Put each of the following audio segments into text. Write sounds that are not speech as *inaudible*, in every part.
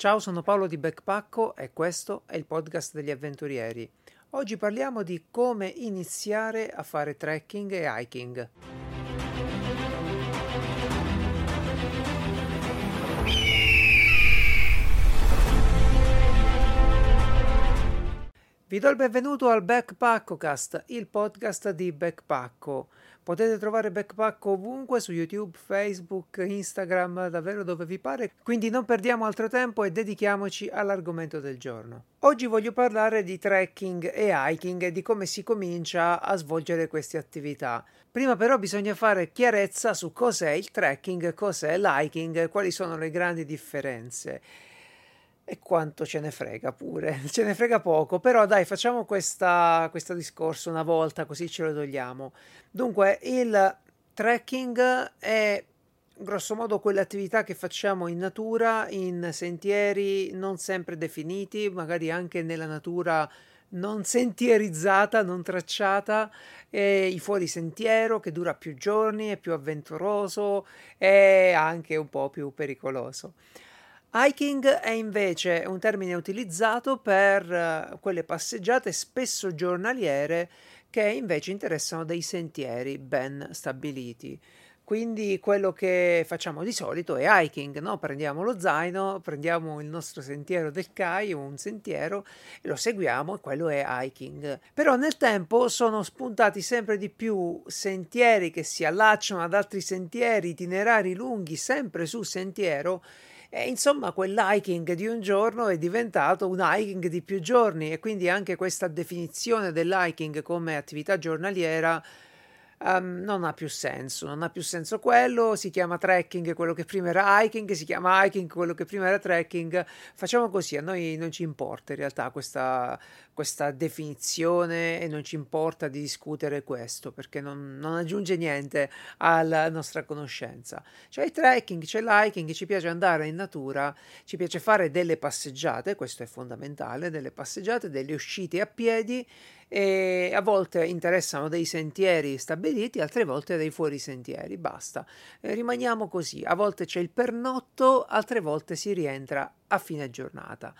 Ciao, sono Paolo di Backpacko e questo è il podcast degli avventurieri. Oggi parliamo di come iniziare a fare trekking e hiking. Vi do il benvenuto al Backpackocast, il podcast di Backpacko. Potete trovare Backpacko ovunque su YouTube, Facebook, Instagram, davvero dove vi pare. Quindi non perdiamo altro tempo e dedichiamoci all'argomento del giorno. Oggi voglio parlare di trekking e hiking e di come si comincia a svolgere queste attività. Prima però bisogna fare chiarezza su cos'è il trekking, cos'è l'hiking, quali sono le grandi differenze. E quanto ce ne frega pure, *laughs* ce ne frega poco, però dai facciamo questa, questo discorso una volta così ce lo togliamo. Dunque il trekking è grosso modo quell'attività che facciamo in natura, in sentieri non sempre definiti, magari anche nella natura non sentierizzata, non tracciata, e fuori sentiero che dura più giorni, è più avventuroso e anche un po' più pericoloso. Hiking è invece un termine utilizzato per uh, quelle passeggiate spesso giornaliere che invece interessano dei sentieri ben stabiliti. Quindi quello che facciamo di solito è hiking, no? prendiamo lo zaino, prendiamo il nostro sentiero del CAI, un sentiero, e lo seguiamo e quello è hiking. Però nel tempo sono spuntati sempre di più sentieri che si allacciano ad altri sentieri, itinerari lunghi, sempre su sentiero, e insomma, quell'hiking di un giorno è diventato un hiking di più giorni e quindi anche questa definizione dell'hiking come attività giornaliera um, non ha più senso, non ha più senso quello, si chiama trekking quello che prima era hiking, si chiama hiking quello che prima era trekking, facciamo così, a noi non ci importa in realtà questa, questa definizione e non ci importa di discutere questo perché non, non aggiunge niente alla nostra conoscenza. C'è il trekking, c'è l'hiking, ci piace andare in natura, ci piace fare delle passeggiate, questo è fondamentale, delle passeggiate, delle uscite a piedi e a volte interessano dei sentieri stabiliti, altre volte dei fuorisentieri, basta. E rimaniamo così, a volte c'è il pernotto, altre volte si rientra a fine giornata.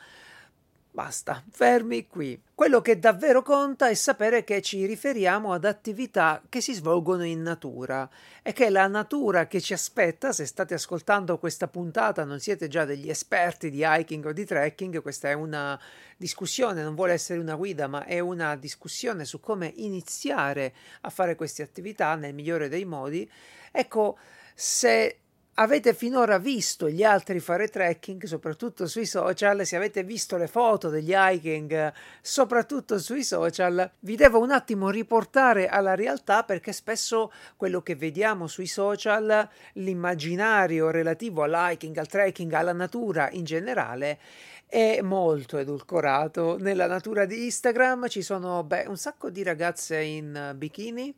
Basta, fermi qui. Quello che davvero conta è sapere che ci riferiamo ad attività che si svolgono in natura e che la natura che ci aspetta, se state ascoltando questa puntata, non siete già degli esperti di hiking o di trekking, questa è una discussione, non vuole essere una guida, ma è una discussione su come iniziare a fare queste attività nel migliore dei modi. Ecco, se avete finora visto gli altri fare trekking, soprattutto sui social, se avete visto le foto degli hiking, soprattutto sui social, vi devo un attimo riportare alla realtà perché spesso quello che vediamo sui social, l'immaginario relativo all'hiking, al trekking, alla natura in generale, è molto edulcorato. Nella natura di Instagram ci sono beh, un sacco di ragazze in bikini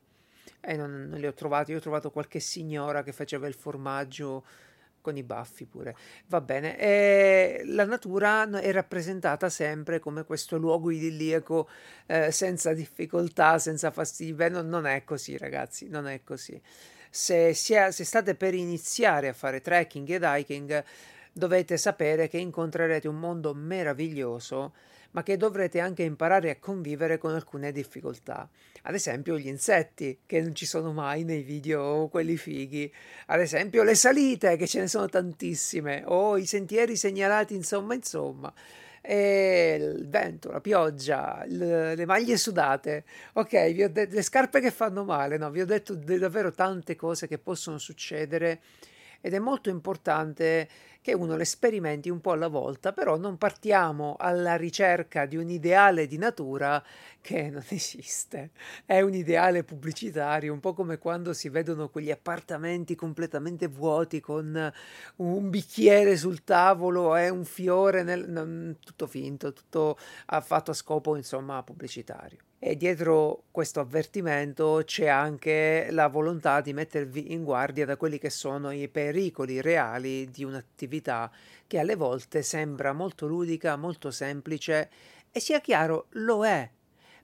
e non, non li ho trovati. Io ho trovato qualche signora che faceva il formaggio con i baffi pure. Va bene. E la natura è rappresentata sempre come questo luogo idilliaco eh, senza difficoltà, senza fastidi. Beh, non, non, è così, ragazzi, non è così. Se, se, se state per iniziare a fare trekking ed hiking, dovete sapere che incontrerete un mondo meraviglioso ma che dovrete anche imparare a convivere con alcune difficoltà. Ad esempio gli insetti, che non ci sono mai nei video quelli fighi. Ad esempio le salite, che ce ne sono tantissime. O i sentieri segnalati, insomma, insomma. E il vento, la pioggia, le, maglie sudate. Ok, detto le scarpe che fanno male. No, vi ho detto davvero tante cose che possono succedere ed è molto importante che uno le sperimenti un po' alla volta, però non partiamo alla ricerca di un ideale di natura che non *laughs* esiste. È un ideale pubblicitario, un po' come quando si vedono quegli appartamenti completamente vuoti con un bicchiere sul tavolo e un fiore, nel, tutto finto, tutto fatto a scopo insomma pubblicitario. E dietro questo avvertimento c'è anche la volontà di mettervi in guardia da quelli che sono i pericoli reali di un'attività che alle volte sembra molto ludica, molto semplice e sia chiaro, lo è,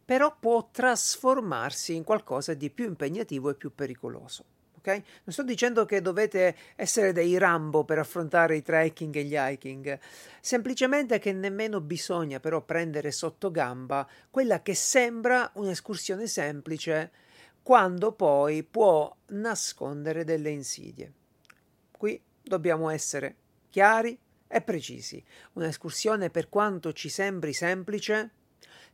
però può trasformarsi in qualcosa di più impegnativo e più pericoloso. Non sto dicendo che dovete essere dei Rambo per affrontare i trekking e gli hiking, semplicemente che nemmeno bisogna però prendere sotto gamba quella che sembra un'escursione semplice quando poi può nascondere delle insidie. Qui dobbiamo essere chiari e precisi. Un'escursione, per quanto ci sembri semplice,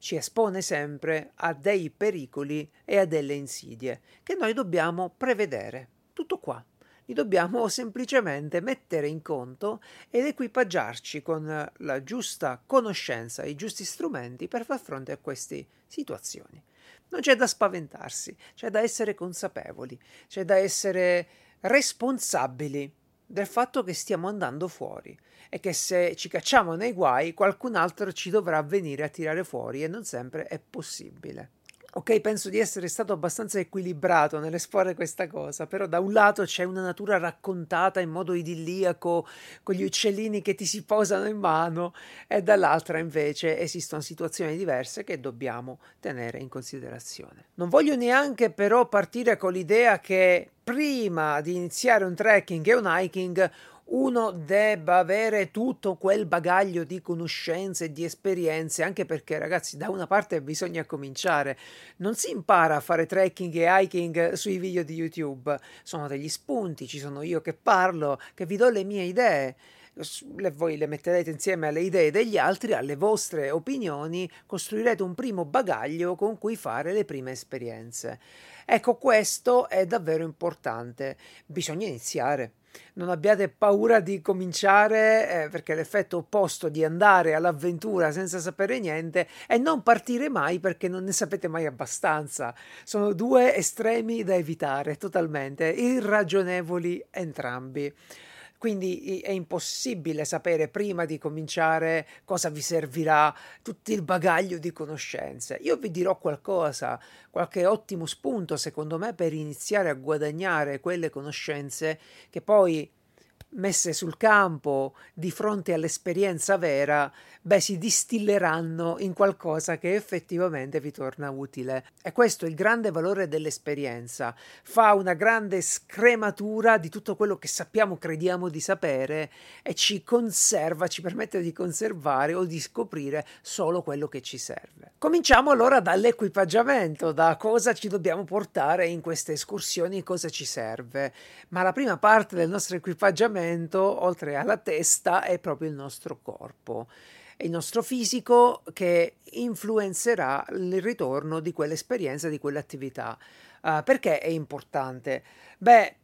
ci espone sempre a dei pericoli e a delle insidie che noi dobbiamo prevedere. Tutto qua. Li dobbiamo *laughs* semplicemente mettere in conto ed equipaggiarci con la giusta conoscenza i giusti strumenti per far fronte a queste situazioni. Non c'è da spaventarsi, c'è da essere consapevoli, c'è da essere responsabili del fatto che stiamo andando fuori e che se ci cacciamo nei guai qualcun altro ci dovrà venire a tirare fuori e non sempre è possibile. Ok, penso di essere stato abbastanza equilibrato nell'esporre questa cosa, però da un lato c'è una natura raccontata in modo idilliaco, con gli uccellini che ti si posano in mano, e dall'altra invece esistono situazioni diverse che dobbiamo tenere in considerazione. Non voglio neanche però partire con l'idea che prima di iniziare un trekking e un hiking uno debba avere tutto quel bagaglio di conoscenze e di esperienze, anche perché ragazzi da una parte bisogna cominciare, non si impara a fare trekking e hiking sui video di YouTube, sono degli spunti, ci sono io che parlo, che vi do le mie idee. Le, voi le metterete insieme alle idee degli altri, alle vostre opinioni, costruirete un primo bagaglio con cui fare le prime esperienze. Ecco, questo è davvero importante. Bisogna iniziare non abbiate paura di cominciare, eh, perché l'effetto opposto di andare all'avventura senza sapere niente è non partire mai perché non ne sapete mai abbastanza. Sono due estremi da evitare totalmente, irragionevoli entrambi quindi è impossibile sapere prima di cominciare cosa vi servirà tutto il bagaglio di conoscenze. Io vi dirò qualcosa, qualche ottimo spunto secondo me per iniziare a guadagnare quelle conoscenze che poi messe sul campo di fronte all'esperienza vera, beh, si distilleranno in qualcosa che effettivamente vi torna utile. E questo è il grande valore dell'esperienza. Fa una grande scrematura di tutto quello che sappiamo, crediamo di sapere e ci conserva, ci permette di conservare o di scoprire solo quello che ci serve. Cominciamo allora dall'equipaggiamento, da cosa ci dobbiamo portare in queste escursioni, cosa ci serve. Ma la prima parte del nostro equipaggiamento momento, oltre alla testa, è proprio il nostro corpo. Il nostro fisico che influenzerà il ritorno di quell'esperienza, di quell'attività. Uh, perché è importante? Beh,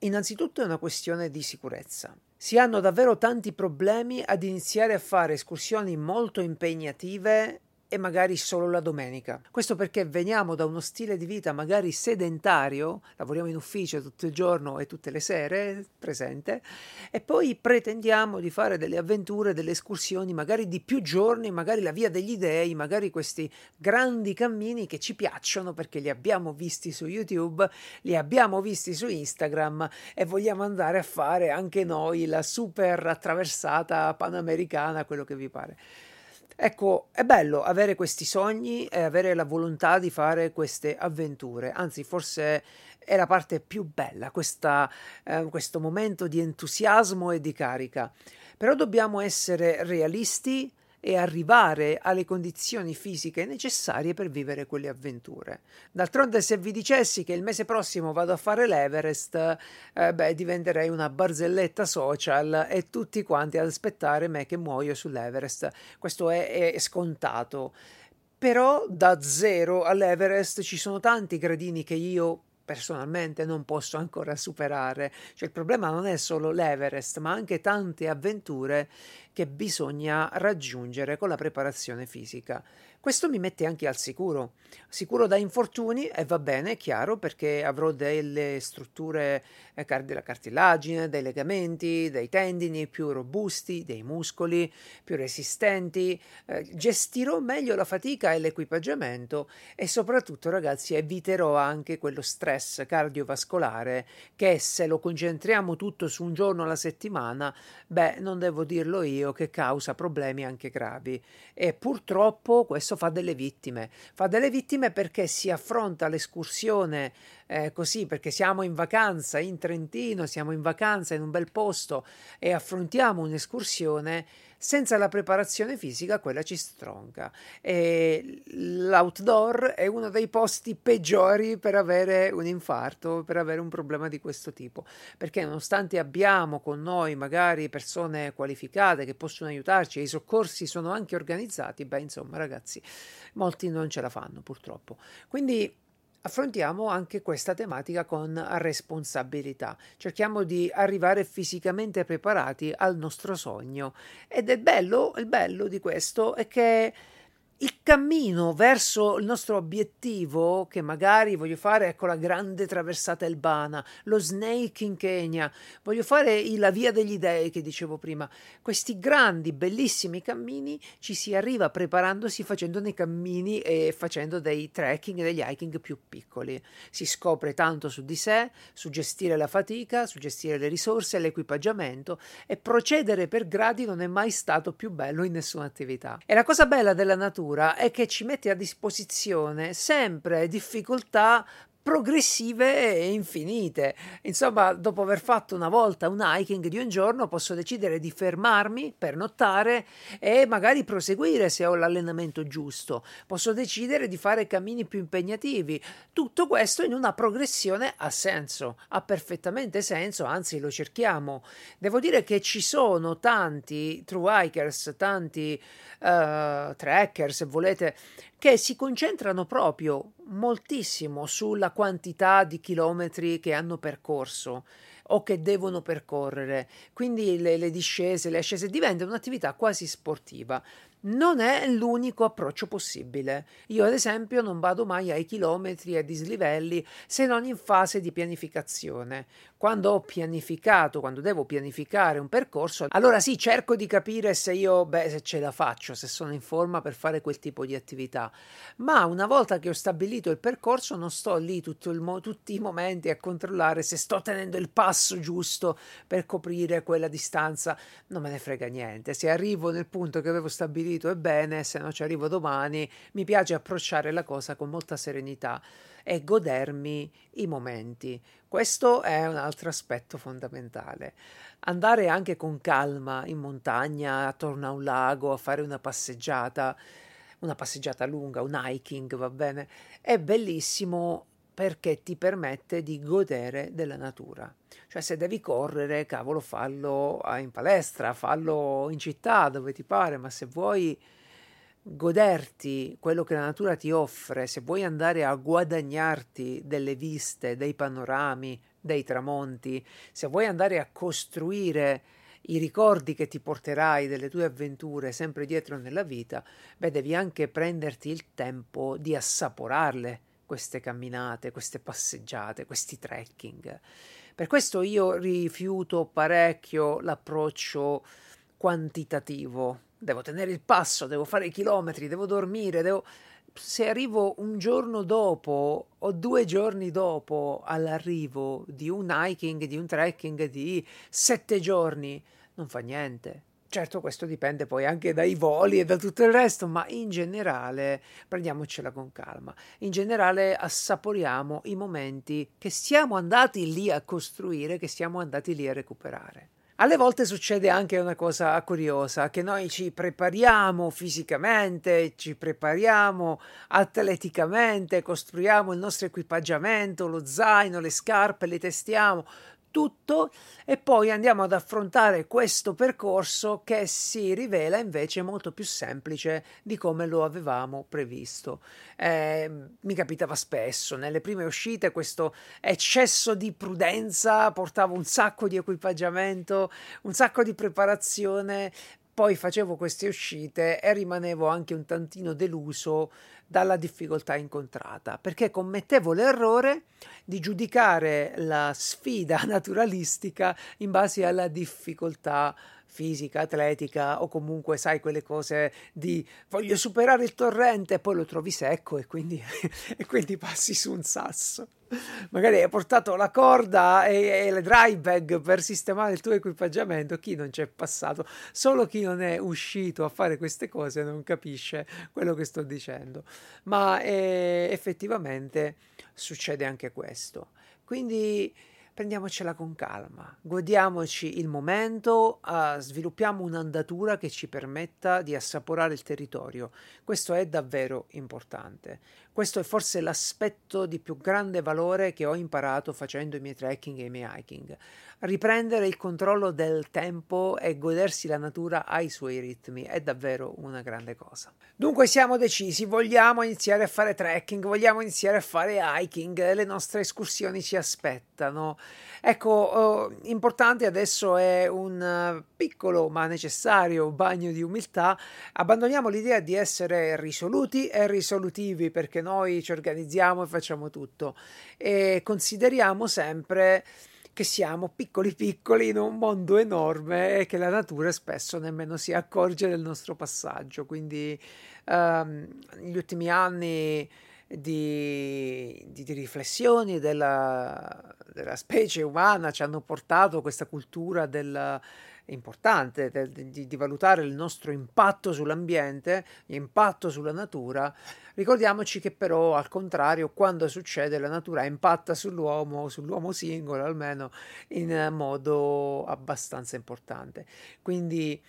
innanzitutto è una questione di sicurezza. Si hanno davvero tanti problemi ad iniziare a fare escursioni molto impegnative e magari solo la domenica. Questo perché veniamo da uno stile di vita magari sedentario, lavoriamo in ufficio tutto il giorno e tutte le sere, presente, e poi pretendiamo di fare delle avventure, delle escursioni, magari di più giorni, magari la via degli dei, magari questi grandi cammini che ci piacciono perché li abbiamo visti su YouTube, li abbiamo visti su Instagram e vogliamo andare a fare anche noi la super attraversata panamericana, quello che vi pare. Ecco, è bello avere questi sogni e avere la volontà di fare queste avventure, anzi forse è la parte più bella, questa, eh, questo momento di entusiasmo e di carica. Però dobbiamo essere realisti e arrivare alle condizioni fisiche necessarie per vivere quelle avventure. D'altronde, se vi dicessi che il mese prossimo vado a fare l'Everest, eh, beh, diventerei una barzelletta social e tutti quanti ad aspettare me che muoio sull'Everest. Questo è, è scontato. Però da zero all'Everest ci sono tanti gradini che io personalmente non posso ancora superare. Cioè il problema non è solo l'Everest, ma anche tante avventure che bisogna raggiungere con la preparazione fisica. Questo mi mette anche al sicuro, sicuro da infortuni e va bene, chiaro, perché avrò delle strutture eh, della cartilagine, dei legamenti, dei tendini più robusti, dei muscoli più resistenti, eh, gestirò meglio la fatica e l'equipaggiamento e soprattutto ragazzi eviterò anche quello stress cardiovascolare che se lo concentriamo tutto su un giorno alla settimana, beh, non devo dirlo io che causa problemi anche gravi. E purtroppo questo fa delle vittime. Fa delle vittime perché si affronta l'escursione eh, così perché siamo in vacanza in Trentino, siamo in vacanza in un bel posto e affrontiamo un'escursione senza la preparazione fisica quella ci stronca e l'outdoor è uno dei posti peggiori per avere un infarto, per avere un problema di questo tipo, perché nonostante abbiamo con noi magari persone qualificate che possono aiutarci e i soccorsi sono anche organizzati, beh insomma ragazzi, molti non ce la fanno purtroppo. Quindi affrontiamo anche questa tematica con responsabilità. Cerchiamo di arrivare fisicamente preparati al nostro sogno. Ed è bello, il bello di questo è che il cammino verso il nostro obiettivo, che magari voglio fare ecco la grande traversata elbana, lo snake in Kenya, voglio fare la via degli dei che dicevo prima, questi grandi, bellissimi cammini ci si arriva preparandosi facendo dei cammini e facendo dei trekking e degli hiking più piccoli. Si scopre tanto su di sé, su gestire la fatica, su gestire le risorse, l'equipaggiamento e procedere per gradi non è mai stato più bello in nessuna attività. E la cosa bella della natura natura è che ci mette a disposizione sempre difficoltà progressive e infinite. Insomma, dopo aver fatto una volta un hiking di un giorno, posso decidere di fermarmi per nottare e magari proseguire se ho l'allenamento giusto. Posso decidere di fare cammini più impegnativi. Tutto questo in una progressione ha senso, ha perfettamente senso, anzi lo cerchiamo. Devo dire che ci sono tanti true hikers, tanti uh, tracker, se volete, che si concentrano proprio moltissimo sulla quantità di chilometri che hanno percorso o che devono percorrere. Quindi le, le discese, le ascese diventano un'attività quasi sportiva non è l'unico approccio possibile. Io, ad esempio, non vado mai ai chilometri e dislivelli se non in fase di pianificazione. Quando ho pianificato, quando devo pianificare un percorso, allora sì, cerco di capire se io, beh, se ce la faccio, se sono in forma per fare quel tipo di attività. Ma una volta che ho stabilito il percorso, non sto lì mo- tutti i momenti a controllare se sto tenendo il passo giusto per coprire quella distanza. Non me ne frega niente. Se arrivo nel punto che avevo stabilito, e bene, se no ci arrivo domani, mi piace approcciare la cosa con molta serenità e godermi i momenti. Questo è un altro aspetto fondamentale. Andare anche con calma in montagna, attorno a un lago, a fare una passeggiata, una passeggiata lunga, un hiking, va bene, è bellissimo perché ti permette di godere della natura. Cioè se devi correre, cavolo, fallo in palestra, fallo in città dove ti pare, ma se vuoi goderti quello che la natura ti offre, se vuoi andare a guadagnarti delle viste, dei panorami, dei tramonti, se vuoi andare a costruire i ricordi che ti porterai delle tue avventure sempre dietro nella vita, beh, devi anche prenderti il tempo di assaporarle queste camminate, queste passeggiate, questi trekking. Per questo io rifiuto parecchio l'approccio quantitativo. Devo tenere il passo, devo fare i chilometri, devo dormire, devo... Se arrivo un giorno dopo o due giorni dopo all'arrivo di un hiking, di un trekking di sette giorni, non fa niente Certo, questo dipende poi anche dai voli e da tutto il resto, ma in generale prendiamocela con calma. In generale assaporiamo i momenti che siamo andati lì a costruire, che siamo andati lì a recuperare. Alle volte succede anche una cosa curiosa, che noi ci prepariamo fisicamente, ci prepariamo atleticamente, costruiamo il nostro equipaggiamento, lo zaino, le scarpe, le testiamo, tutto e poi andiamo ad affrontare questo percorso che si rivela invece molto più semplice di come lo avevamo previsto. Eh, mi capitava spesso nelle prime uscite questo eccesso di prudenza portava un sacco di equipaggiamento, un sacco di preparazione poi facevo queste uscite e rimanevo anche un tantino deluso dalla difficoltà incontrata, perché commettevo l'errore di giudicare la sfida *laughs* naturalistica in base alla difficoltà fisica, atletica o comunque sai quelle cose di voglio superare il torrente e poi lo trovi secco e quindi, *laughs* e quindi passi su un sasso. Magari hai portato la corda e, e le dry bag per sistemare il tuo equipaggiamento. Chi non c'è passato? Solo chi non è uscito a fare queste cose non capisce quello che sto dicendo. Ma eh, effettivamente succede anche questo. Quindi prendiamocela con calma, godiamoci il momento, uh, sviluppiamo un'andatura che ci permetta di assaporare il territorio. Questo è davvero importante. Questo è forse l'aspetto di più grande valore che ho imparato facendo i miei trekking e i miei hiking. Riprendere il controllo del tempo e godersi la natura ai suoi ritmi è davvero una grande cosa. Dunque siamo decisi, vogliamo iniziare a fare trekking, vogliamo iniziare a fare hiking, le nostre escursioni ci aspettano. Ecco, eh, importante adesso è un piccolo ma necessario bagno di umiltà. Abbandoniamo l'idea di essere risoluti e risolutivi perché noi ci organizziamo e facciamo tutto e consideriamo sempre che siamo piccoli piccoli in un mondo enorme e che la natura spesso nemmeno si accorge del nostro passaggio. Quindi um, negli ultimi anni di, di, di riflessioni della, della, specie umana ci hanno portato questa cultura del, importante di, di, valutare il nostro impatto sull'ambiente, l'impatto sulla natura. Ricordiamoci che però al contrario quando succede la natura impatta sull'uomo, sull'uomo singolo almeno in modo abbastanza importante. Quindi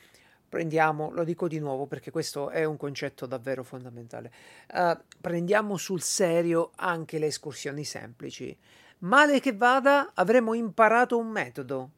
prendiamo, lo dico di nuovo perché questo è un concetto davvero fondamentale, uh, prendiamo sul serio anche le escursioni semplici. Male che vada, avremo imparato un metodo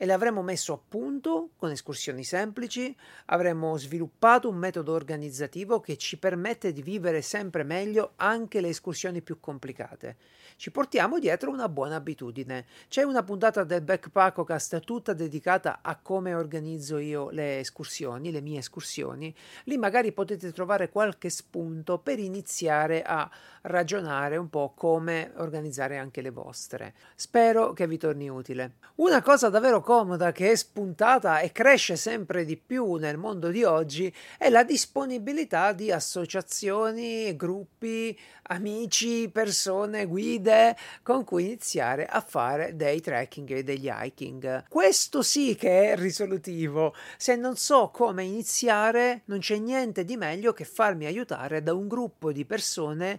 e l'avremmo messo a punto con escursioni semplici, avremmo sviluppato un metodo organizzativo che ci permette di vivere sempre meglio anche le escursioni più complicate ci portiamo dietro una buona abitudine. C'è una puntata del Backpackocast tutta dedicata a come organizzo io le escursioni, le mie escursioni. Lì magari potete trovare qualche spunto per iniziare a ragionare un po' come organizzare anche le vostre. Spero che vi torni utile. Una cosa davvero comoda che è spuntata e cresce sempre di più nel mondo di oggi è la disponibilità di associazioni, gruppi, amici, persone, guide con cui iniziare a fare dei trekking e degli hiking. Questo sì che è risolutivo. Se non so come iniziare, non c'è niente di meglio che farmi aiutare da un gruppo di persone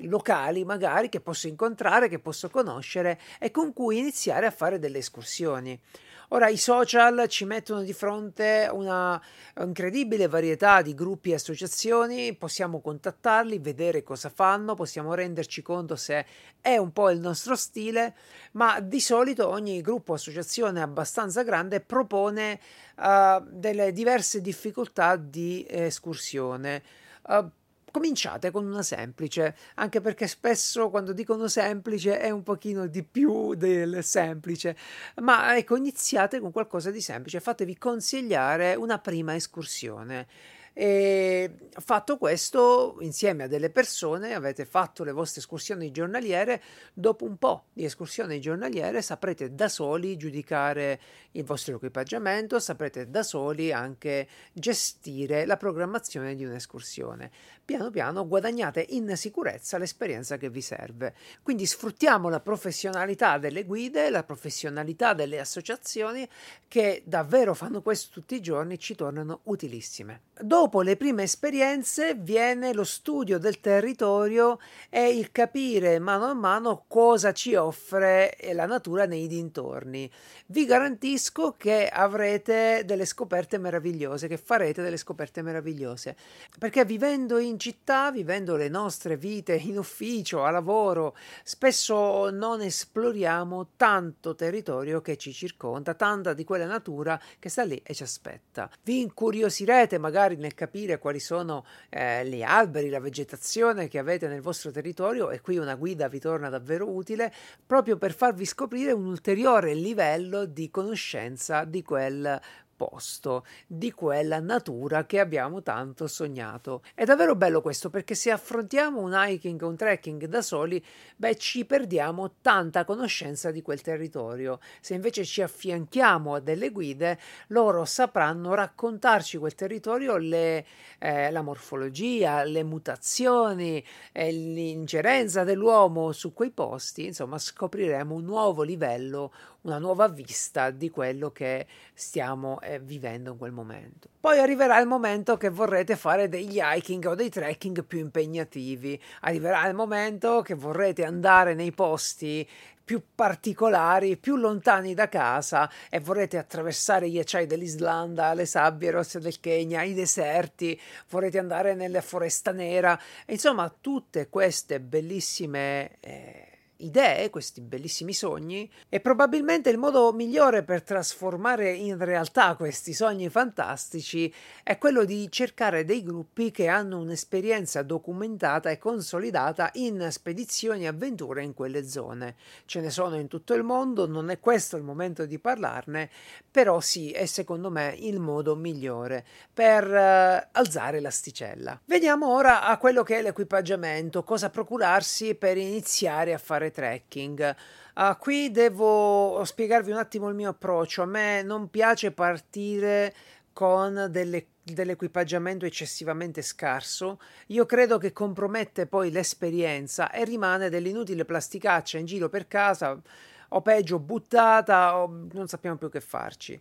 locali magari che posso incontrare, che posso conoscere e con cui iniziare a fare delle escursioni. Ora i social ci mettono di fronte una incredibile varietà di gruppi e associazioni, possiamo contattarli, vedere cosa fanno, possiamo renderci conto se è un po' il nostro stile, ma di solito ogni gruppo o associazione abbastanza grande propone uh, delle diverse difficoltà di escursione. Uh, cominciate con una semplice, anche perché spesso quando dicono semplice è un pochino di più del semplice, ma ecco, iniziate con qualcosa di semplice, fatevi consigliare una prima escursione. E fatto questo, insieme a delle persone, avete fatto le vostre escursioni giornaliere. Dopo un po' di escursioni giornaliere saprete da soli giudicare il vostro equipaggiamento, saprete da soli anche gestire la programmazione di un'escursione. Piano piano guadagnate in sicurezza l'esperienza che vi serve. Quindi sfruttiamo la professionalità delle guide, la professionalità delle associazioni che davvero fanno questo tutti i giorni, ci tornano utilissime. Dopo le prime esperienze viene lo studio del territorio e il capire mano a mano cosa ci offre la natura nei dintorni. Vi garantisco che avrete delle scoperte meravigliose, che farete delle scoperte meravigliose, perché vivendo in città, vivendo le nostre vite in ufficio, a lavoro, spesso non esploriamo tanto territorio che ci circonda, tanta di quella natura che sta lì e ci aspetta. Vi incuriosirete magari nel capire quali sono eh, gli alberi, la vegetazione che avete nel vostro territorio e qui una guida vi torna davvero utile proprio per farvi scoprire un ulteriore livello di conoscenza di quel all'opposto di quella natura che abbiamo tanto sognato. È davvero bello questo perché se affrontiamo un hiking o un trekking da soli, beh, ci perdiamo tanta conoscenza di quel territorio. Se invece ci affianchiamo a delle guide, loro sapranno raccontarci quel territorio, le, eh, la morfologia, le mutazioni, eh, l'ingerenza dell'uomo su quei posti, insomma, scopriremo un nuovo livello, una nuova vista di quello che stiamo eh, vivendo in quel momento. Poi arriverà il momento che vorrete fare degli hiking o dei trekking più impegnativi, arriverà il momento che vorrete andare nei posti più particolari, più lontani da casa e vorrete attraversare gli acciai dell'Islanda, le sabbie rosse del Kenya, i deserti, vorrete andare nella foresta nera, insomma tutte queste bellissime... Eh, idee, questi bellissimi sogni, e probabilmente il modo migliore per trasformare in realtà questi sogni fantastici è quello di cercare dei gruppi che hanno un'esperienza documentata e consolidata in spedizioni e avventure in quelle zone. Ce ne sono in tutto il mondo, non è questo il momento di parlarne, però sì, è secondo me il modo migliore per uh, alzare l'asticella. Veniamo ora a quello che è l'equipaggiamento, cosa procurarsi per iniziare a fare fare trekking. Uh, qui devo spiegarvi un attimo il mio approccio. A me non piace partire con delle, dell'equipaggiamento eccessivamente scarso. Io credo che compromette poi l'esperienza e rimane dell'inutile plasticaccia in giro per casa o peggio buttata o non sappiamo più che farci.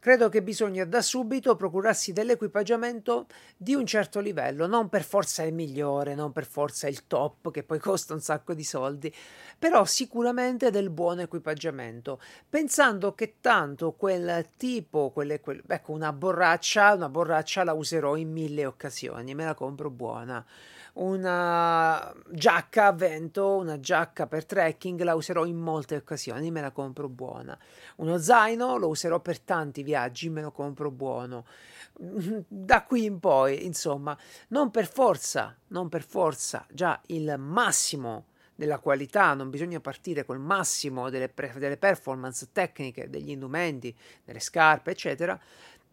Credo che bisogna da subito procurarsi dell'equipaggiamento di un certo livello, non per forza il migliore, non per forza il top che poi costa un sacco di soldi, però sicuramente del buon equipaggiamento, pensando che tanto quel tipo, quelle, quel, ecco una borraccia, una borraccia la userò in mille occasioni, me la compro buona una giacca a vento, una giacca per trekking, la userò in molte occasioni, me la compro buona. Uno zaino lo userò per tanti viaggi, me lo compro buono. Da qui in poi, insomma, non per forza, non per forza, già il massimo della qualità, non bisogna partire col massimo delle, pre- delle performance tecniche degli indumenti, delle scarpe, eccetera.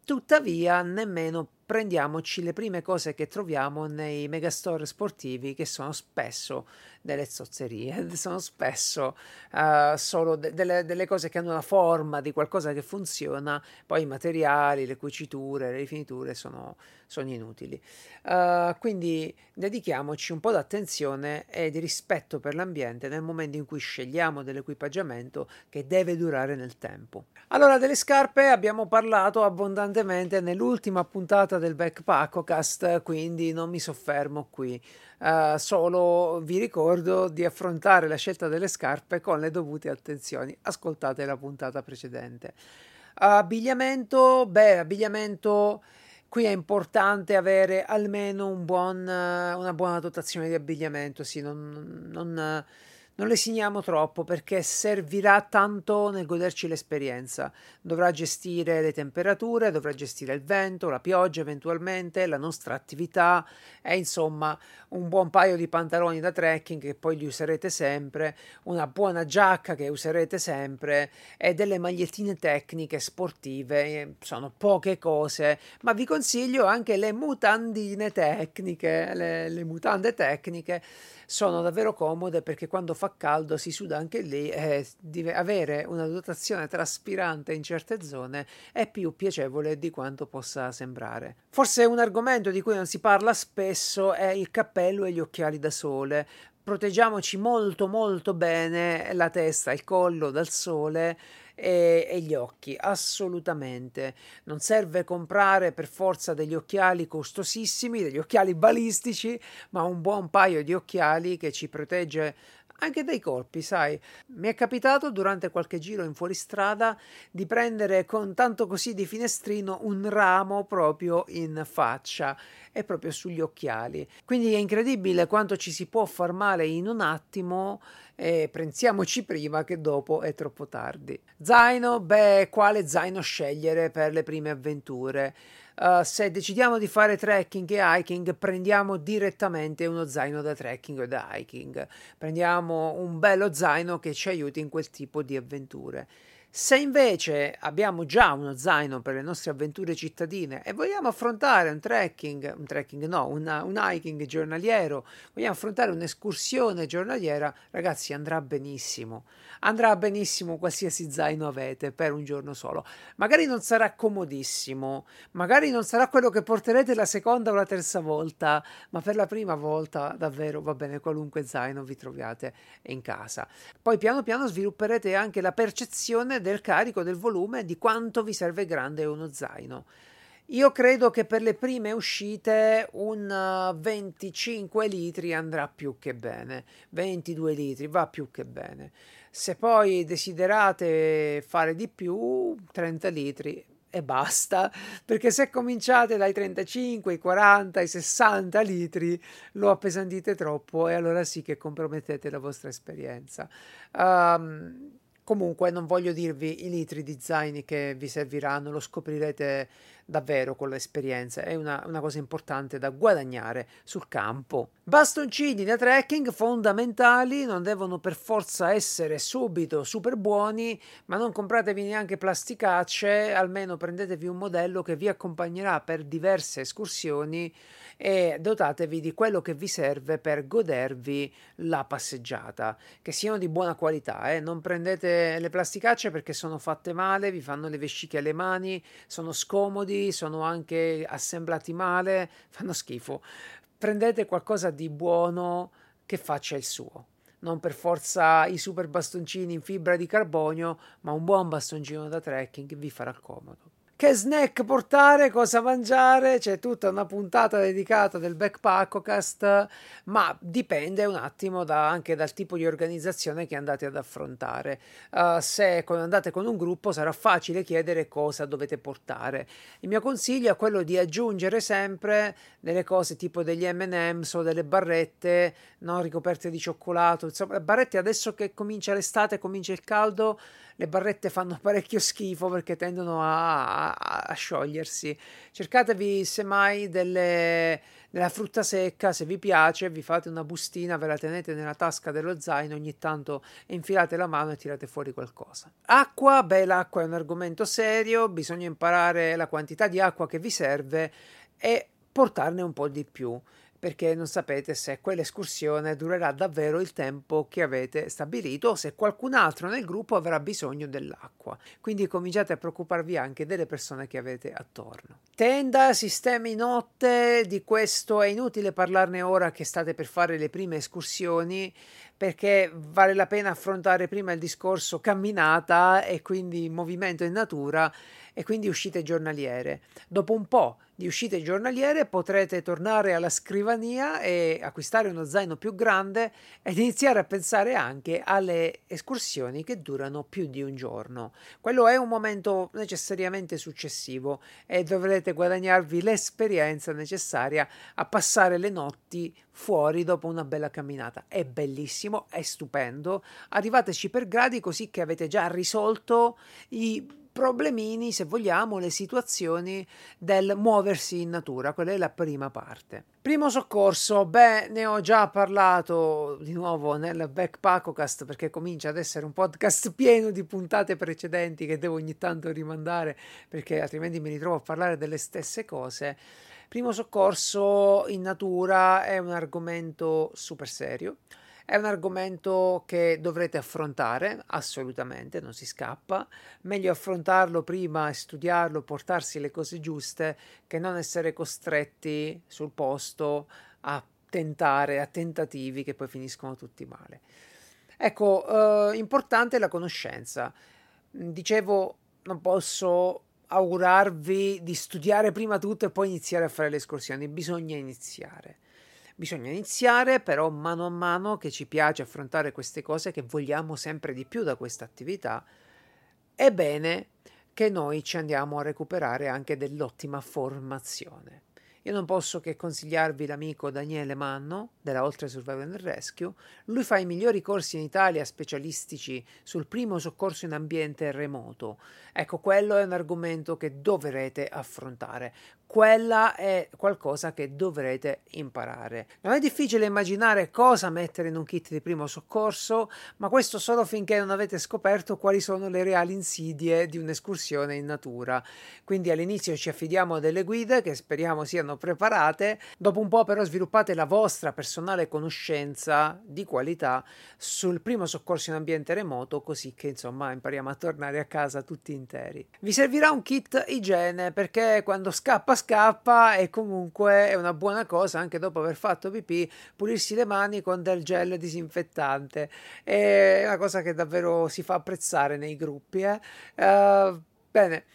Tuttavia, nemmeno prendiamoci le prime cose che troviamo nei megastore sportivi che sono spesso delle zozzerie, *laughs* sono spesso uh, solo de- delle, delle, cose che hanno la forma di qualcosa che funziona, poi i materiali, le cuciture, le rifiniture sono, sono inutili. Uh, quindi dedichiamoci un po' d'attenzione e di rispetto per l'ambiente nel momento in cui scegliamo dell'equipaggiamento che deve durare nel tempo. Allora, delle scarpe abbiamo parlato abbondantemente nell'ultima puntata puntata del Backpackocast, quindi non mi soffermo qui. Uh, solo vi ricordo di affrontare la scelta delle scarpe con le dovute attenzioni. Ascoltate la puntata precedente. abbigliamento, beh, abbigliamento. Qui è importante avere almeno un buon, una buona dotazione di abbigliamento, sì, non, non non lesiniamo troppo perché servirà tanto nel goderci l'esperienza. Dovrà gestire le temperature, dovrà gestire il vento, la pioggia eventualmente, la nostra attività e insomma un buon paio di pantaloni da trekking che poi li userete sempre, una buona giacca che userete sempre e delle magliettine tecniche sportive. Sono poche cose, ma vi consiglio anche le mutandine tecniche, le, le mutande tecniche sono davvero comode perché quando fa caldo si suda anche lì e avere una dotazione traspirante in certe zone è più piacevole di quanto possa sembrare. Forse un argomento di cui non si parla spesso è il cappello e gli occhiali da sole proteggiamoci molto molto bene la testa, il collo dal sole e, e, gli occhi, assolutamente. Non serve comprare per forza degli occhiali costosissimi, degli occhiali balistici, ma un buon paio di occhiali che ci protegge anche dai colpi, sai. Mi è capitato durante qualche giro in fuoristrada di prendere con tanto così di finestrino un ramo proprio in faccia e proprio sugli occhiali. Quindi è incredibile quanto ci si può far male in un attimo e pensiamoci prima che dopo è troppo tardi. Zaino, beh, quale zaino scegliere per le prime avventure? Uh, se decidiamo di fare trekking e hiking, prendiamo direttamente uno zaino da trekking o da hiking. Prendiamo un bello zaino che ci aiuti in quel tipo di avventure. Se invece abbiamo già uno zaino per le nostre avventure cittadine e vogliamo affrontare un trekking, un trekking no, una, un hiking giornaliero, vogliamo affrontare un'escursione giornaliera, ragazzi andrà benissimo. Andrà benissimo qualsiasi zaino avete per un giorno solo. Magari non sarà comodissimo, magari non sarà quello che porterete la seconda o la terza volta, ma per la prima volta davvero va bene qualunque zaino vi troviate in casa. Poi piano piano svilupperete anche la percezione del carico, del volume, di quanto vi serve grande uno zaino. Io credo che per le prime uscite un 25 litri andrà più che bene, 22 litri va più che bene. Se poi desiderate fare di più, 30 litri e basta, perché se cominciate dai 35, i 40, i 60 litri lo appesantite troppo e allora sì che compromettete la vostra esperienza. Um, Comunque non voglio dirvi i litri di zaini che vi serviranno, lo scoprirete davvero con l'esperienza, è una, una, cosa importante da guadagnare sul campo. Bastoncini da trekking fondamentali, non devono per forza essere subito super buoni, ma non compratevi neanche plasticacce, almeno prendetevi un modello che vi accompagnerà per diverse escursioni e dotatevi di quello che vi serve per godervi la passeggiata, che siano di buona qualità, eh? non prendete le plasticacce perché sono fatte male, vi fanno le vesciche alle mani, sono scomodi, sono anche assemblati male, *laughs* fanno schifo. Prendete qualcosa di buono che faccia il suo non per forza i super bastoncini in fibra di carbonio, ma un buon bastoncino da trekking vi farà comodo che snack portare, cosa mangiare, c'è tutta una puntata dedicata del Backpackocast, ma dipende un attimo da, anche dal tipo di organizzazione che andate ad affrontare. Uh, se andate con un gruppo sarà facile chiedere cosa dovete portare. Il mio consiglio è quello di aggiungere sempre delle cose tipo degli M&M's o delle barrette no, ricoperte di cioccolato, insomma, barrette adesso che comincia l'estate, comincia il caldo, le barrette fanno parecchio schifo perché tendono a, a, a sciogliersi. Cercatevi semmai delle, della frutta secca, se vi piace, vi fate una bustina, ve la tenete nella tasca dello zaino, ogni tanto infilate la mano e tirate fuori qualcosa. Acqua, beh, l'acqua è un argomento serio, bisogna imparare la quantità di acqua che vi serve e portarne un po' di più perché non sapete se quell'escursione durerà davvero il tempo che avete stabilito o se qualcun altro nel gruppo avrà bisogno dell'acqua. Quindi cominciate a preoccuparvi anche delle persone che avete attorno. Tenda, sistemi notte, di questo è inutile parlarne ora che state per fare le prime escursioni perché vale la pena affrontare prima il discorso camminata e quindi movimento in natura e quindi uscite giornaliere. Dopo un po' di uscite giornaliere potrete tornare alla scrivania e acquistare uno zaino più grande ed iniziare a pensare anche alle escursioni che durano più di un giorno. Quello è un momento necessariamente successivo e dovrete guadagnarvi l'esperienza necessaria a passare le notti fuori dopo una bella camminata. È bellissimo, è stupendo. Arrivateci per gradi così che avete già risolto i problemini, se vogliamo, le situazioni del muoversi in natura. Quella è la prima parte. Primo soccorso, beh, ne ho già parlato di nuovo nel Backpackocast perché comincia ad essere un podcast *laughs* pieno di puntate precedenti che devo ogni tanto rimandare perché altrimenti mi ritrovo a parlare delle stesse cose. Primo soccorso in natura è un argomento super serio è un argomento che dovrete affrontare, assolutamente, non si scappa. Meglio affrontarlo prima studiarlo, portarsi le cose giuste, che non essere costretti sul posto a tentare, a tentativi che poi finiscono tutti male. Ecco, eh, importante la conoscenza. Dicevo, non posso augurarvi di studiare prima tutto e poi iniziare a fare le escursioni, bisogna iniziare. Bisogna iniziare però mano a mano che ci piace affrontare queste cose, che vogliamo sempre di più da questa attività, è bene che noi ci andiamo a recuperare anche dell'ottima formazione. Io non posso che consigliarvi l'amico Daniele Manno, della Oltre Survival and Rescue. Lui fa i migliori corsi in Italia specialistici sul primo soccorso in ambiente remoto. Ecco, quello è un argomento che dovrete affrontare. Quella è qualcosa che dovrete imparare. Non è difficile immaginare cosa mettere in un kit di primo soccorso, ma questo solo finché non avete scoperto quali sono le reali insidie di un'escursione in natura. Quindi all'inizio ci affidiamo a delle guide che speriamo siano preparate, dopo un po' però sviluppate la vostra personale conoscenza di qualità sul primo soccorso in ambiente remoto, così che insomma impariamo a tornare a casa tutti interi. Vi servirà un kit igiene perché quando scappa scappa e comunque è una buona cosa anche dopo aver fatto pipì pulirsi le mani con del gel disinfettante è una cosa che davvero si fa apprezzare nei gruppi eh? uh, bene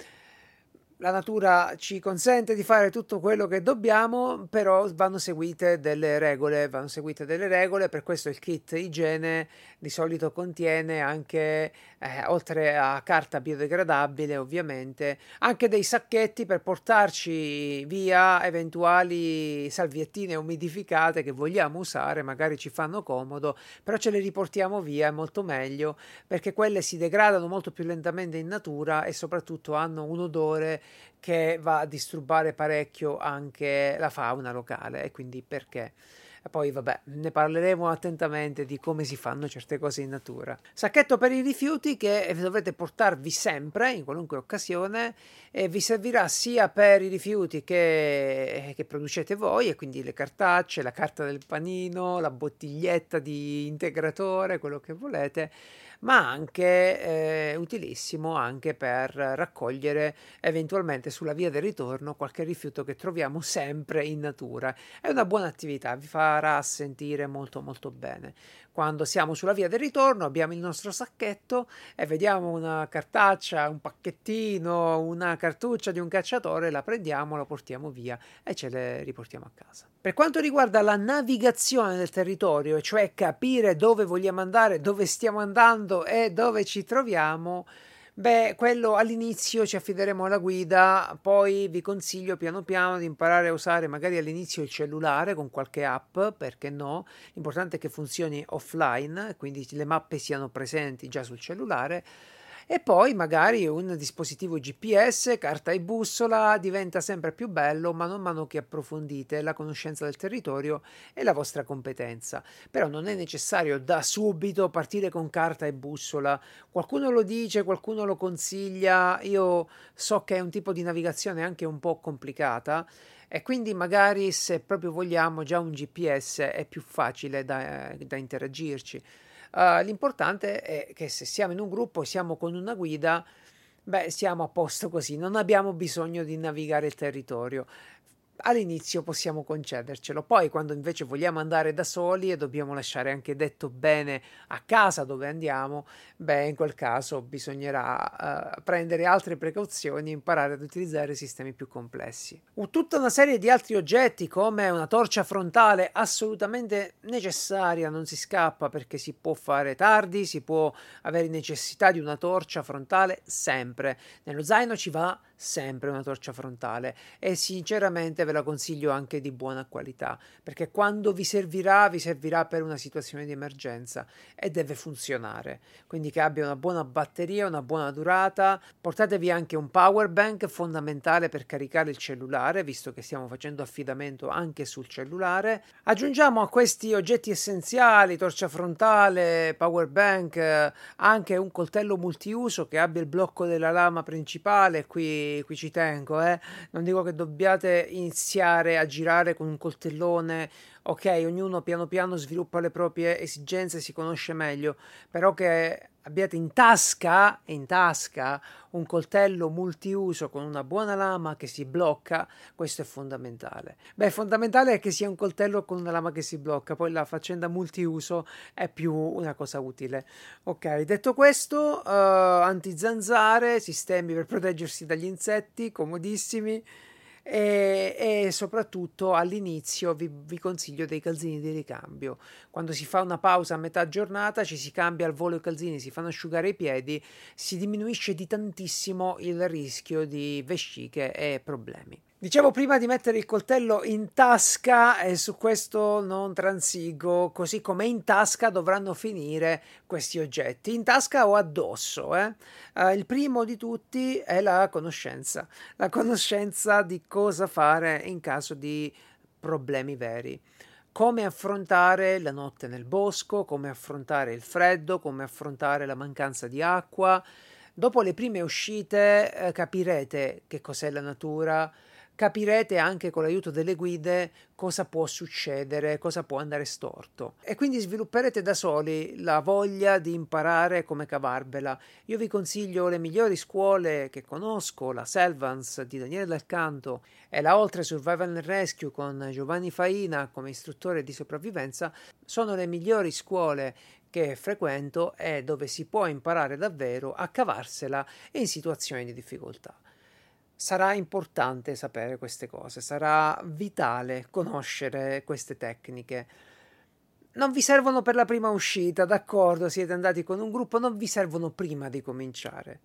la natura ci consente di fare tutto quello che dobbiamo, però vanno seguite delle regole, vanno seguite delle regole, per questo il kit igiene di solito contiene anche, eh, oltre a carta biodegradabile ovviamente, anche dei sacchetti per portarci via eventuali salviettine umidificate che vogliamo usare, magari ci fanno comodo, però ce le riportiamo via, è molto meglio, perché quelle si degradano molto più lentamente in natura e soprattutto hanno un odore che va a disturbare parecchio anche la fauna locale e quindi perché? E poi vabbè, ne parleremo attentamente di come si fanno certe cose in natura. Sacchetto per i rifiuti che dovrete portarvi sempre, in qualunque occasione, e vi servirà sia per i rifiuti che, che producete voi, e quindi le cartacce, la carta del panino, la bottiglietta di integratore, quello che volete, ma anche eh, utilissimo anche per raccogliere eventualmente sulla via del ritorno qualche rifiuto che troviamo sempre in natura. È una buona attività, vi farà sentire molto molto bene. Quando siamo sulla via del ritorno abbiamo il nostro sacchetto e vediamo una cartaccia, un pacchettino, una cartuccia di un cacciatore, la prendiamo, la portiamo via e ce le riportiamo a casa. Per quanto riguarda la navigazione del territorio, cioè capire dove vogliamo andare, dove stiamo andando e dove ci troviamo, Beh, quello all'inizio ci affideremo alla guida, poi vi consiglio piano piano di imparare a usare magari all'inizio il cellulare con qualche app, perché no? L'importante è che funzioni offline, quindi le mappe siano presenti già sul cellulare e poi magari un dispositivo GPS, carta e bussola diventa sempre più bello mano a mano che approfondite la conoscenza del territorio e la vostra competenza. Però non è necessario da subito partire con carta e bussola. Qualcuno lo dice, qualcuno lo consiglia, io so che è un tipo di navigazione anche un po' complicata e quindi magari se proprio vogliamo già un GPS è più facile da, da interagirci. Uh, l'importante è che se siamo in un gruppo, siamo con una guida, beh, siamo a posto così, non abbiamo bisogno di navigare il territorio all'inizio possiamo concedercelo. Poi, quando invece vogliamo andare da soli e dobbiamo lasciare anche detto bene a casa dove andiamo, beh, in quel caso bisognerà uh, prendere altre precauzioni e imparare ad utilizzare sistemi più complessi. Tutta una serie di altri oggetti, come una torcia frontale, assolutamente necessaria, non si scappa perché si può fare tardi, si può avere necessità di una torcia frontale sempre. Nello zaino ci va sempre una torcia frontale e sinceramente ve la consiglio anche di buona qualità perché quando vi servirà vi servirà per una situazione di emergenza e deve funzionare. Quindi che abbia una buona batteria una buona durata portatevi anche un power bank fondamentale per caricare il cellulare visto che stiamo facendo affidamento anche sul cellulare. Aggiungiamo a questi oggetti essenziali torcia frontale power bank anche un coltello multiuso che abbia il blocco della lama principale qui qui, ci tengo, eh. Non dico che dobbiate iniziare a girare con un coltellone, ok, ognuno piano piano sviluppa le proprie esigenze, si conosce meglio, però che abbiate in tasca, in tasca un coltello multiuso con una buona lama che si blocca, questo è fondamentale. Beh, fondamentale è che sia un coltello con una lama che si blocca, poi la faccenda multiuso è più una cosa utile. Ok, detto questo, uh, antizanzare, sistemi per proteggersi dagli insetti, comodissimi e, e soprattutto all'inizio vi, vi, consiglio dei calzini di ricambio. Quando si fa una pausa a metà giornata ci si cambia al volo i calzini, si fanno asciugare i piedi, si diminuisce di tantissimo il rischio di vesciche e problemi. Dicevo prima di mettere il coltello in tasca e su questo non transigo, così come in tasca dovranno finire questi oggetti, in tasca o addosso. Eh? Uh, il primo di tutti è la conoscenza, la conoscenza di cosa fare in caso di problemi veri come affrontare la notte nel bosco, come affrontare il freddo, come affrontare la mancanza di acqua. Dopo le prime uscite eh, capirete che cos'è la natura, capirete anche con l'aiuto delle guide cosa può succedere, cosa può andare storto e quindi svilupperete da soli la voglia di imparare come cavarvela. Io vi consiglio le migliori scuole che conosco, la Selvans di Daniele Del Canto e la Oltre Survival and Rescue con Giovanni Faina come istruttore di sopravvivenza, sono le migliori scuole che frequento e dove si può imparare davvero a cavarsela in situazioni di difficoltà sarà importante sapere queste cose, sarà vitale conoscere queste tecniche. Non vi servono per la prima uscita, d'accordo, siete andati con un gruppo, non vi servono prima di cominciare.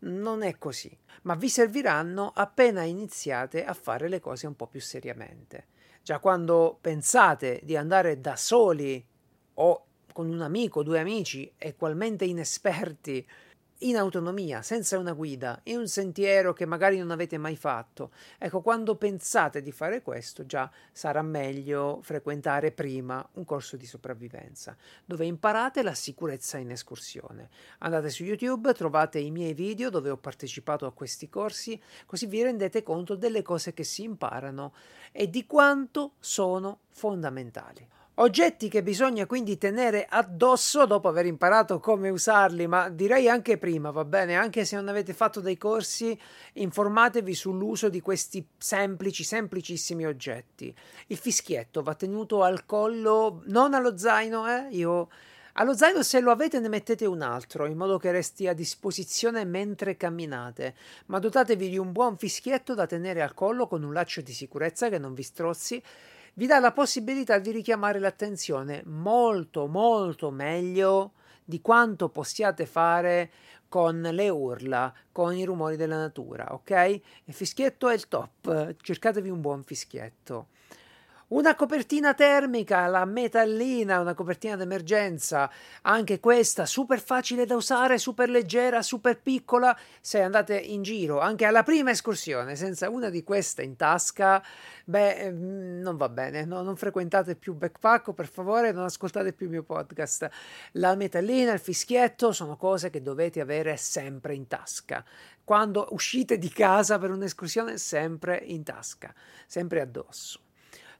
Non è così, ma vi serviranno appena iniziate a fare le cose un po' più seriamente. Già quando pensate di andare da soli o con un amico, due amici, equalmente inesperti, in autonomia, senza una guida, in un sentiero che magari non avete mai fatto. Ecco, quando pensate di fare questo, già sarà meglio frequentare prima un corso di sopravvivenza, dove imparate la sicurezza in escursione. Andate su YouTube, trovate i miei video dove ho partecipato a questi corsi, così vi rendete conto delle cose che si imparano e di quanto sono fondamentali. Oggetti che bisogna quindi tenere addosso dopo aver imparato come usarli, ma direi anche prima, va bene? Anche se non avete fatto dei corsi, informatevi sull'uso di questi semplici, semplicissimi oggetti. Il fischietto va tenuto al collo, non allo zaino, eh? Io allo zaino se lo avete ne mettete un altro, in modo che resti a disposizione mentre camminate, ma dotatevi di un buon fischietto da tenere al collo con un laccio di sicurezza che non vi strozzi vi dà la possibilità di richiamare l'attenzione molto molto meglio di quanto possiate fare con le urla, con i rumori della natura, ok? Il fischietto è il top, cercatevi un buon fischietto. Una copertina termica, la metallina, una copertina d'emergenza, anche questa super facile da usare, super leggera, super piccola. Se andate in giro anche alla prima escursione senza una di queste in tasca, beh, ehm, non va bene. No, non frequentate più backpack, per favore, non ascoltate più il mio podcast. La metallina, il fischietto sono cose che dovete avere sempre in tasca. Quando uscite di casa per un'escursione, sempre in tasca, sempre addosso.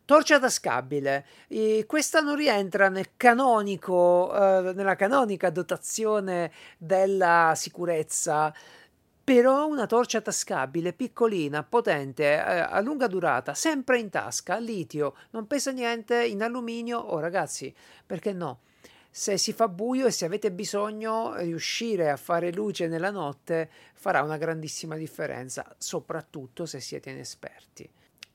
Torcia tascabile. E questa non rientra nel canonico, eh, nella canonica dotazione della sicurezza. Però una torcia tascabile, piccolina, potente, eh, a lunga durata, sempre in tasca, a litio, non pesa niente, in alluminio. Oh ragazzi, perché no? Se si fa buio e se avete bisogno, riuscire a fare luce nella notte farà una grandissima differenza, soprattutto se siete inesperti.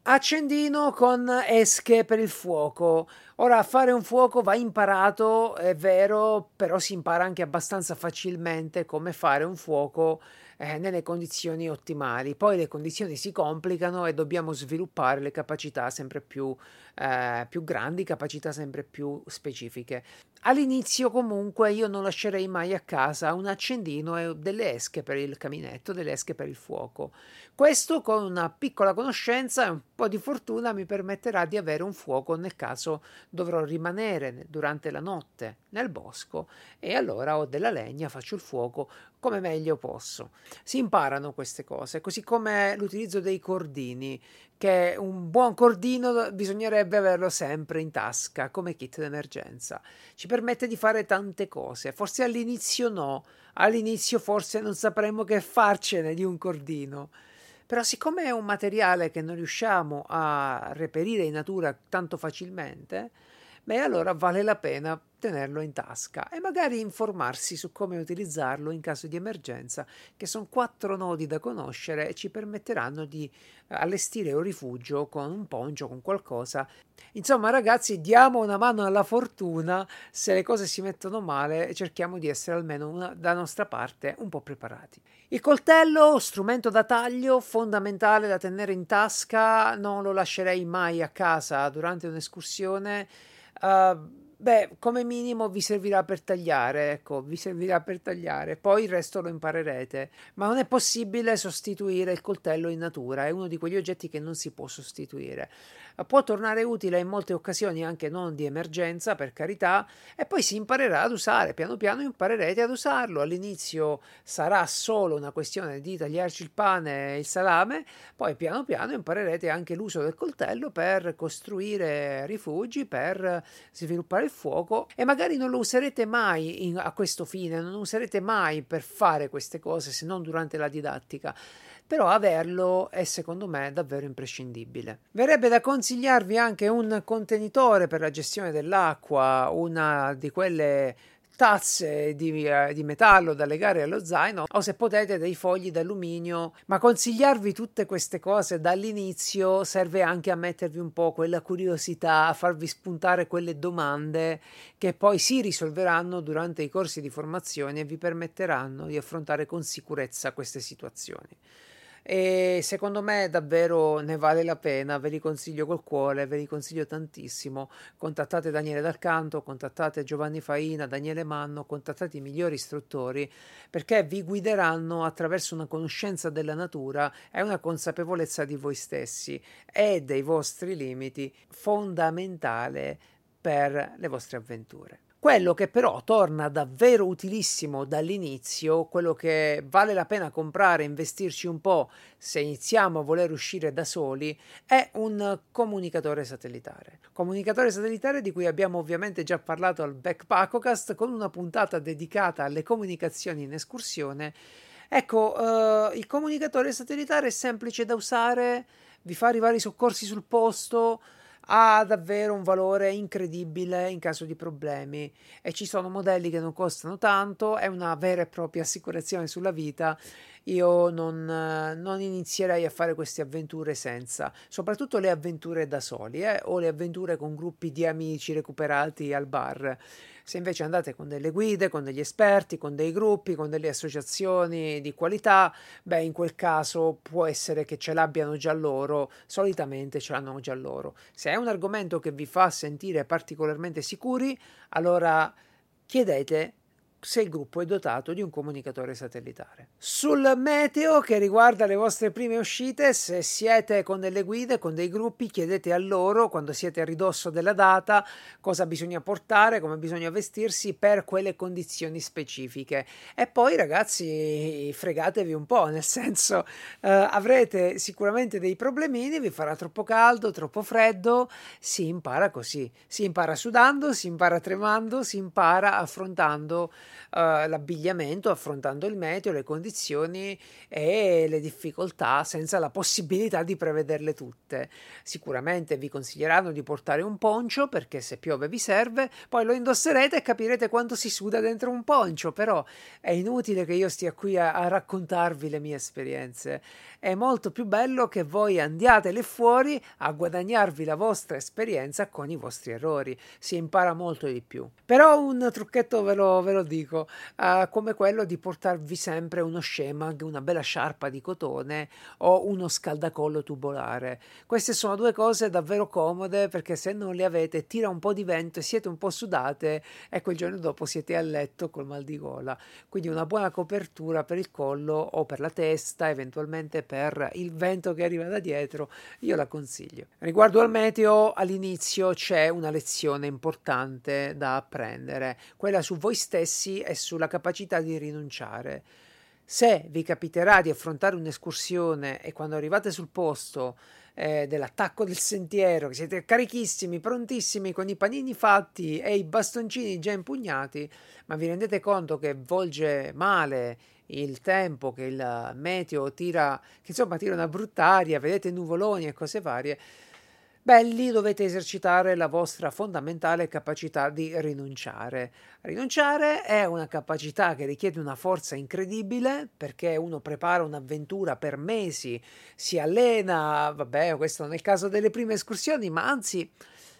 Accendino con esche per il fuoco. Ora, fare un fuoco va imparato, è vero, però si impara anche abbastanza facilmente come fare un fuoco eh, nelle condizioni ottimali. Poi le condizioni si complicano e dobbiamo sviluppare le capacità sempre più, eh, più grandi, capacità sempre più specifiche. All'inizio comunque io non lascerei mai a casa un accendino e delle esche per il caminetto, delle esche per il fuoco. Questo con una piccola conoscenza e un po' di fortuna mi permetterà di avere un fuoco nel caso dovrò rimanere durante la notte nel bosco e allora ho della legna, faccio il fuoco come meglio posso. Si imparano queste cose, così come l'utilizzo dei cordini, che un buon cordino bisognerebbe averlo sempre in tasca come kit d'emergenza. Ci permette di fare tante cose, forse all'inizio no, all'inizio forse non sapremo che farcene di un cordino. Però siccome è un materiale che non riusciamo a reperire in natura tanto facilmente, beh allora vale la pena tenerlo in tasca e magari informarsi su come utilizzarlo in caso di emergenza, che sono quattro nodi da conoscere e ci permetteranno di eh, allestire un rifugio con un poncio, con qualcosa. Insomma, ragazzi, diamo una mano alla fortuna, se le cose si mettono male, cerchiamo di essere almeno una, da nostra parte un po' preparati. Il coltello, strumento da taglio, fondamentale da tenere in tasca, non lo lascerei mai a casa durante un'escursione. Uh, Beh, come minimo vi servirà per tagliare, ecco, vi servirà per tagliare, poi il resto lo imparerete. Ma non è possibile sostituire il coltello in natura, è uno di quegli oggetti che non si può sostituire può tornare utile in molte occasioni anche non di emergenza, per carità, e poi si imparerà ad usare, piano piano imparerete ad usarlo. All'inizio sarà solo una questione di tagliarci il pane e il salame, poi piano piano imparerete anche l'uso del coltello per costruire rifugi, per sviluppare il fuoco e magari non lo userete mai in, a questo fine, non userete mai per fare queste cose se non durante la didattica però averlo è secondo me davvero imprescindibile. Verrebbe da consigliarvi anche un contenitore per la gestione dell'acqua, una di quelle tazze di, eh, di, metallo da legare allo zaino o se potete dei fogli d'alluminio. Ma consigliarvi tutte queste cose dall'inizio serve anche a mettervi un po' quella curiosità a farvi spuntare quelle domande che poi si risolveranno durante i corsi di formazione e vi permetteranno di affrontare con sicurezza queste situazioni e secondo me davvero ne vale la pena, ve li consiglio col cuore, ve li consiglio tantissimo. Contattate Daniele Dal Canto, contattate Giovanni Faina, Daniele Manno, contattate i migliori istruttori perché vi guideranno attraverso una conoscenza della natura e una consapevolezza di voi stessi e dei vostri limiti fondamentale per le vostre avventure. Quello che però torna davvero utilissimo dall'inizio, quello che vale la pena comprare investirci un po' se iniziamo a voler uscire da soli, è un comunicatore satellitare. Comunicatore satellitare di cui abbiamo ovviamente già parlato al Backpackocast con una puntata dedicata alle comunicazioni in escursione. Ecco, uh, il comunicatore satellitare è semplice da usare, vi fa arrivare i soccorsi sul posto, ha davvero un valore incredibile in caso di problemi e ci sono modelli che non costano tanto, è una vera e propria assicurazione sulla vita. Io non, non inizierei a fare queste avventure senza, soprattutto le avventure da soli eh, o le avventure con gruppi di amici recuperati al bar se invece andate con delle guide, con degli esperti, con dei gruppi, con delle associazioni di qualità, beh, in quel caso può essere che ce l'abbiano già loro, solitamente ce l'hanno già loro. Se è un argomento che vi fa sentire particolarmente sicuri, allora chiedete se il gruppo è dotato di un comunicatore satellitare. Sul meteo che riguarda le vostre prime uscite, se siete con delle guide, con dei gruppi, chiedete a loro quando siete a ridosso della data cosa bisogna portare, come bisogna vestirsi per quelle condizioni specifiche. E poi ragazzi, fregatevi un po', nel senso eh, avrete sicuramente dei problemini, vi farà troppo caldo, troppo freddo, si impara così, si impara sudando, si impara tremando, si impara affrontando uh, l'abbigliamento, affrontando il meteo, le condizioni e le difficoltà senza la possibilità di prevederle tutte. Sicuramente vi consiglieranno di portare un poncio perché se piove vi serve, poi lo indosserete e capirete quanto si suda dentro un poncio, però è inutile che io stia qui a, a raccontarvi le mie esperienze. È molto più bello che voi andiate lì fuori a guadagnarvi la vostra esperienza con i vostri errori. Si impara molto di più. Però un trucchetto ve lo, ve lo dico uh, come quello di portarvi sempre uno shemag, una bella sciarpa di cotone o uno scaldacollo tubolare. Queste sono due cose davvero comode perché se non le avete tira un po' di vento e siete un po' sudate e quel giorno dopo siete a letto col mal di gola. Quindi una buona copertura per il collo o per la testa, eventualmente per il vento che arriva da dietro, io la consiglio. Riguardo al meteo, all'inizio c'è una lezione importante da apprendere, quella su voi stessi e sulla capacità di rinunciare. Se vi capiterà di affrontare un'escursione e quando arrivate sul posto eh, dell'attacco del sentiero, che siete carichissimi, prontissimi con i panini fatti e i bastoncini già impugnati, ma vi rendete conto che volge male il tempo, che il meteo tira, che insomma tira una brutta aria, vedete nuvoloni e cose varie, Beh, lì dovete esercitare la vostra fondamentale capacità di rinunciare. Rinunciare è una capacità che richiede una forza incredibile perché uno prepara un'avventura per mesi, si allena, vabbè, questo nel caso delle prime escursioni, ma anzi,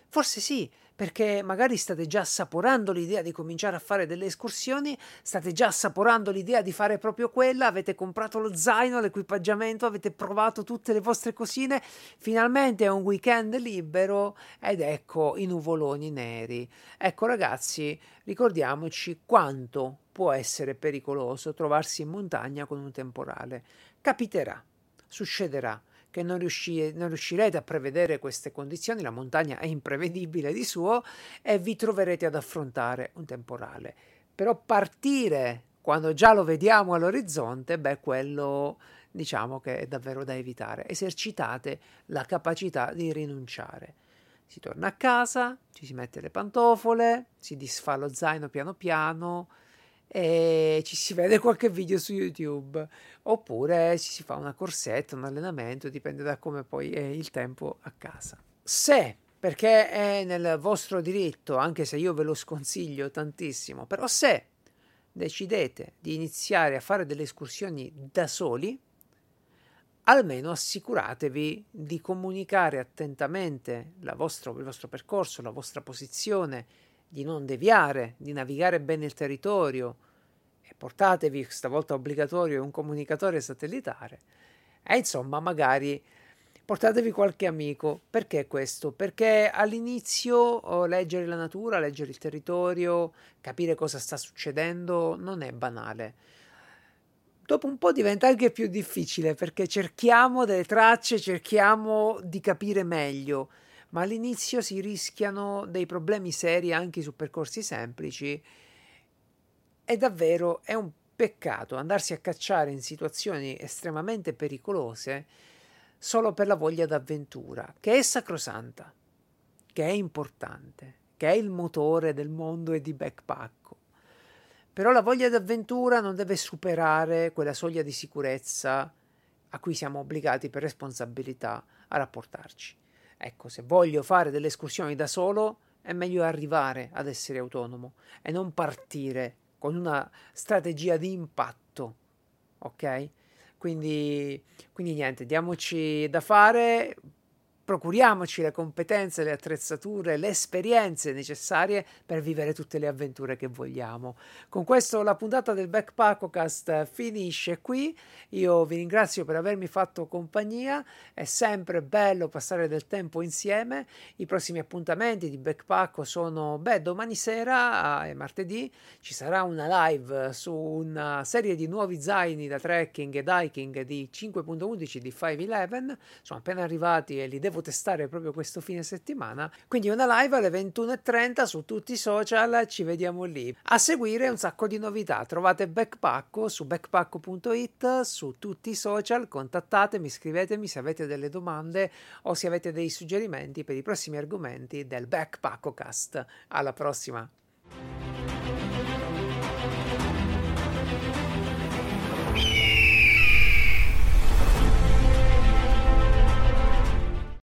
forse sì, perché magari state già assaporando l'idea di cominciare a fare delle escursioni, state già assaporando l'idea di fare proprio quella, avete comprato lo zaino, l'equipaggiamento, avete provato tutte le vostre cosine, finalmente è un weekend libero ed ecco i nuvoloni neri. Ecco ragazzi, ricordiamoci quanto può essere pericoloso trovarsi in montagna con un temporale. Capiterà, succederà che non, riusci- non riuscirete a prevedere queste condizioni, la montagna è imprevedibile di suo e vi troverete ad affrontare un temporale. Però partire quando già lo vediamo all'orizzonte, beh, quello diciamo che è davvero da evitare. Esercitate la capacità di rinunciare. Si torna a casa, ci si mette le pantofole, si disfa lo zaino piano piano, e ci si vede qualche video su YouTube oppure ci si fa una corsetta, un allenamento, dipende da come poi è il tempo a casa. Se perché è nel vostro diritto, anche se io ve lo sconsiglio tantissimo, però se decidete di iniziare a fare delle escursioni da soli, almeno assicuratevi di comunicare attentamente vostro, il vostro percorso, la vostra posizione, di non deviare, di navigare bene il territorio e portatevi stavolta obbligatorio un comunicatore satellitare e insomma magari portatevi qualche amico. Perché questo? Perché all'inizio oh, leggere la natura, leggere il territorio, capire cosa sta succedendo non è banale. Dopo un po' diventa anche più difficile perché cerchiamo delle tracce, cerchiamo di capire meglio ma all'inizio si rischiano dei problemi seri anche su percorsi semplici e davvero è un peccato andarsi a cacciare in situazioni estremamente pericolose solo per la voglia d'avventura, che è sacrosanta, che è importante, che è il motore del mondo e di backpacco. Però la voglia d'avventura non deve superare quella soglia di sicurezza a cui siamo obbligati per responsabilità a rapportarci. Ecco, se voglio fare delle escursioni da solo, è meglio arrivare ad essere autonomo e non partire con una strategia di impatto. Ok? Quindi, quindi niente, diamoci da fare, procuriamoci le competenze, le attrezzature, le esperienze necessarie per vivere tutte le avventure che vogliamo. Con questo la puntata del Backpackocast finisce qui. Io vi ringrazio per avermi fatto compagnia. È sempre bello passare del tempo insieme. I prossimi appuntamenti di Backpacko sono, beh, domani sera è martedì ci sarà una live su una serie di nuovi zaini da trekking ed hiking di 5.11 di 511. Sono appena arrivati e li devo devo testare proprio questo fine settimana. Quindi una live alle 21.30 su tutti i social, ci vediamo lì. A seguire un sacco di novità, trovate Backpacko su backpacko.it, su tutti i social, contattatemi, scrivetemi se avete delle domande o se avete dei suggerimenti per i prossimi argomenti del Backpackocast. Alla prossima!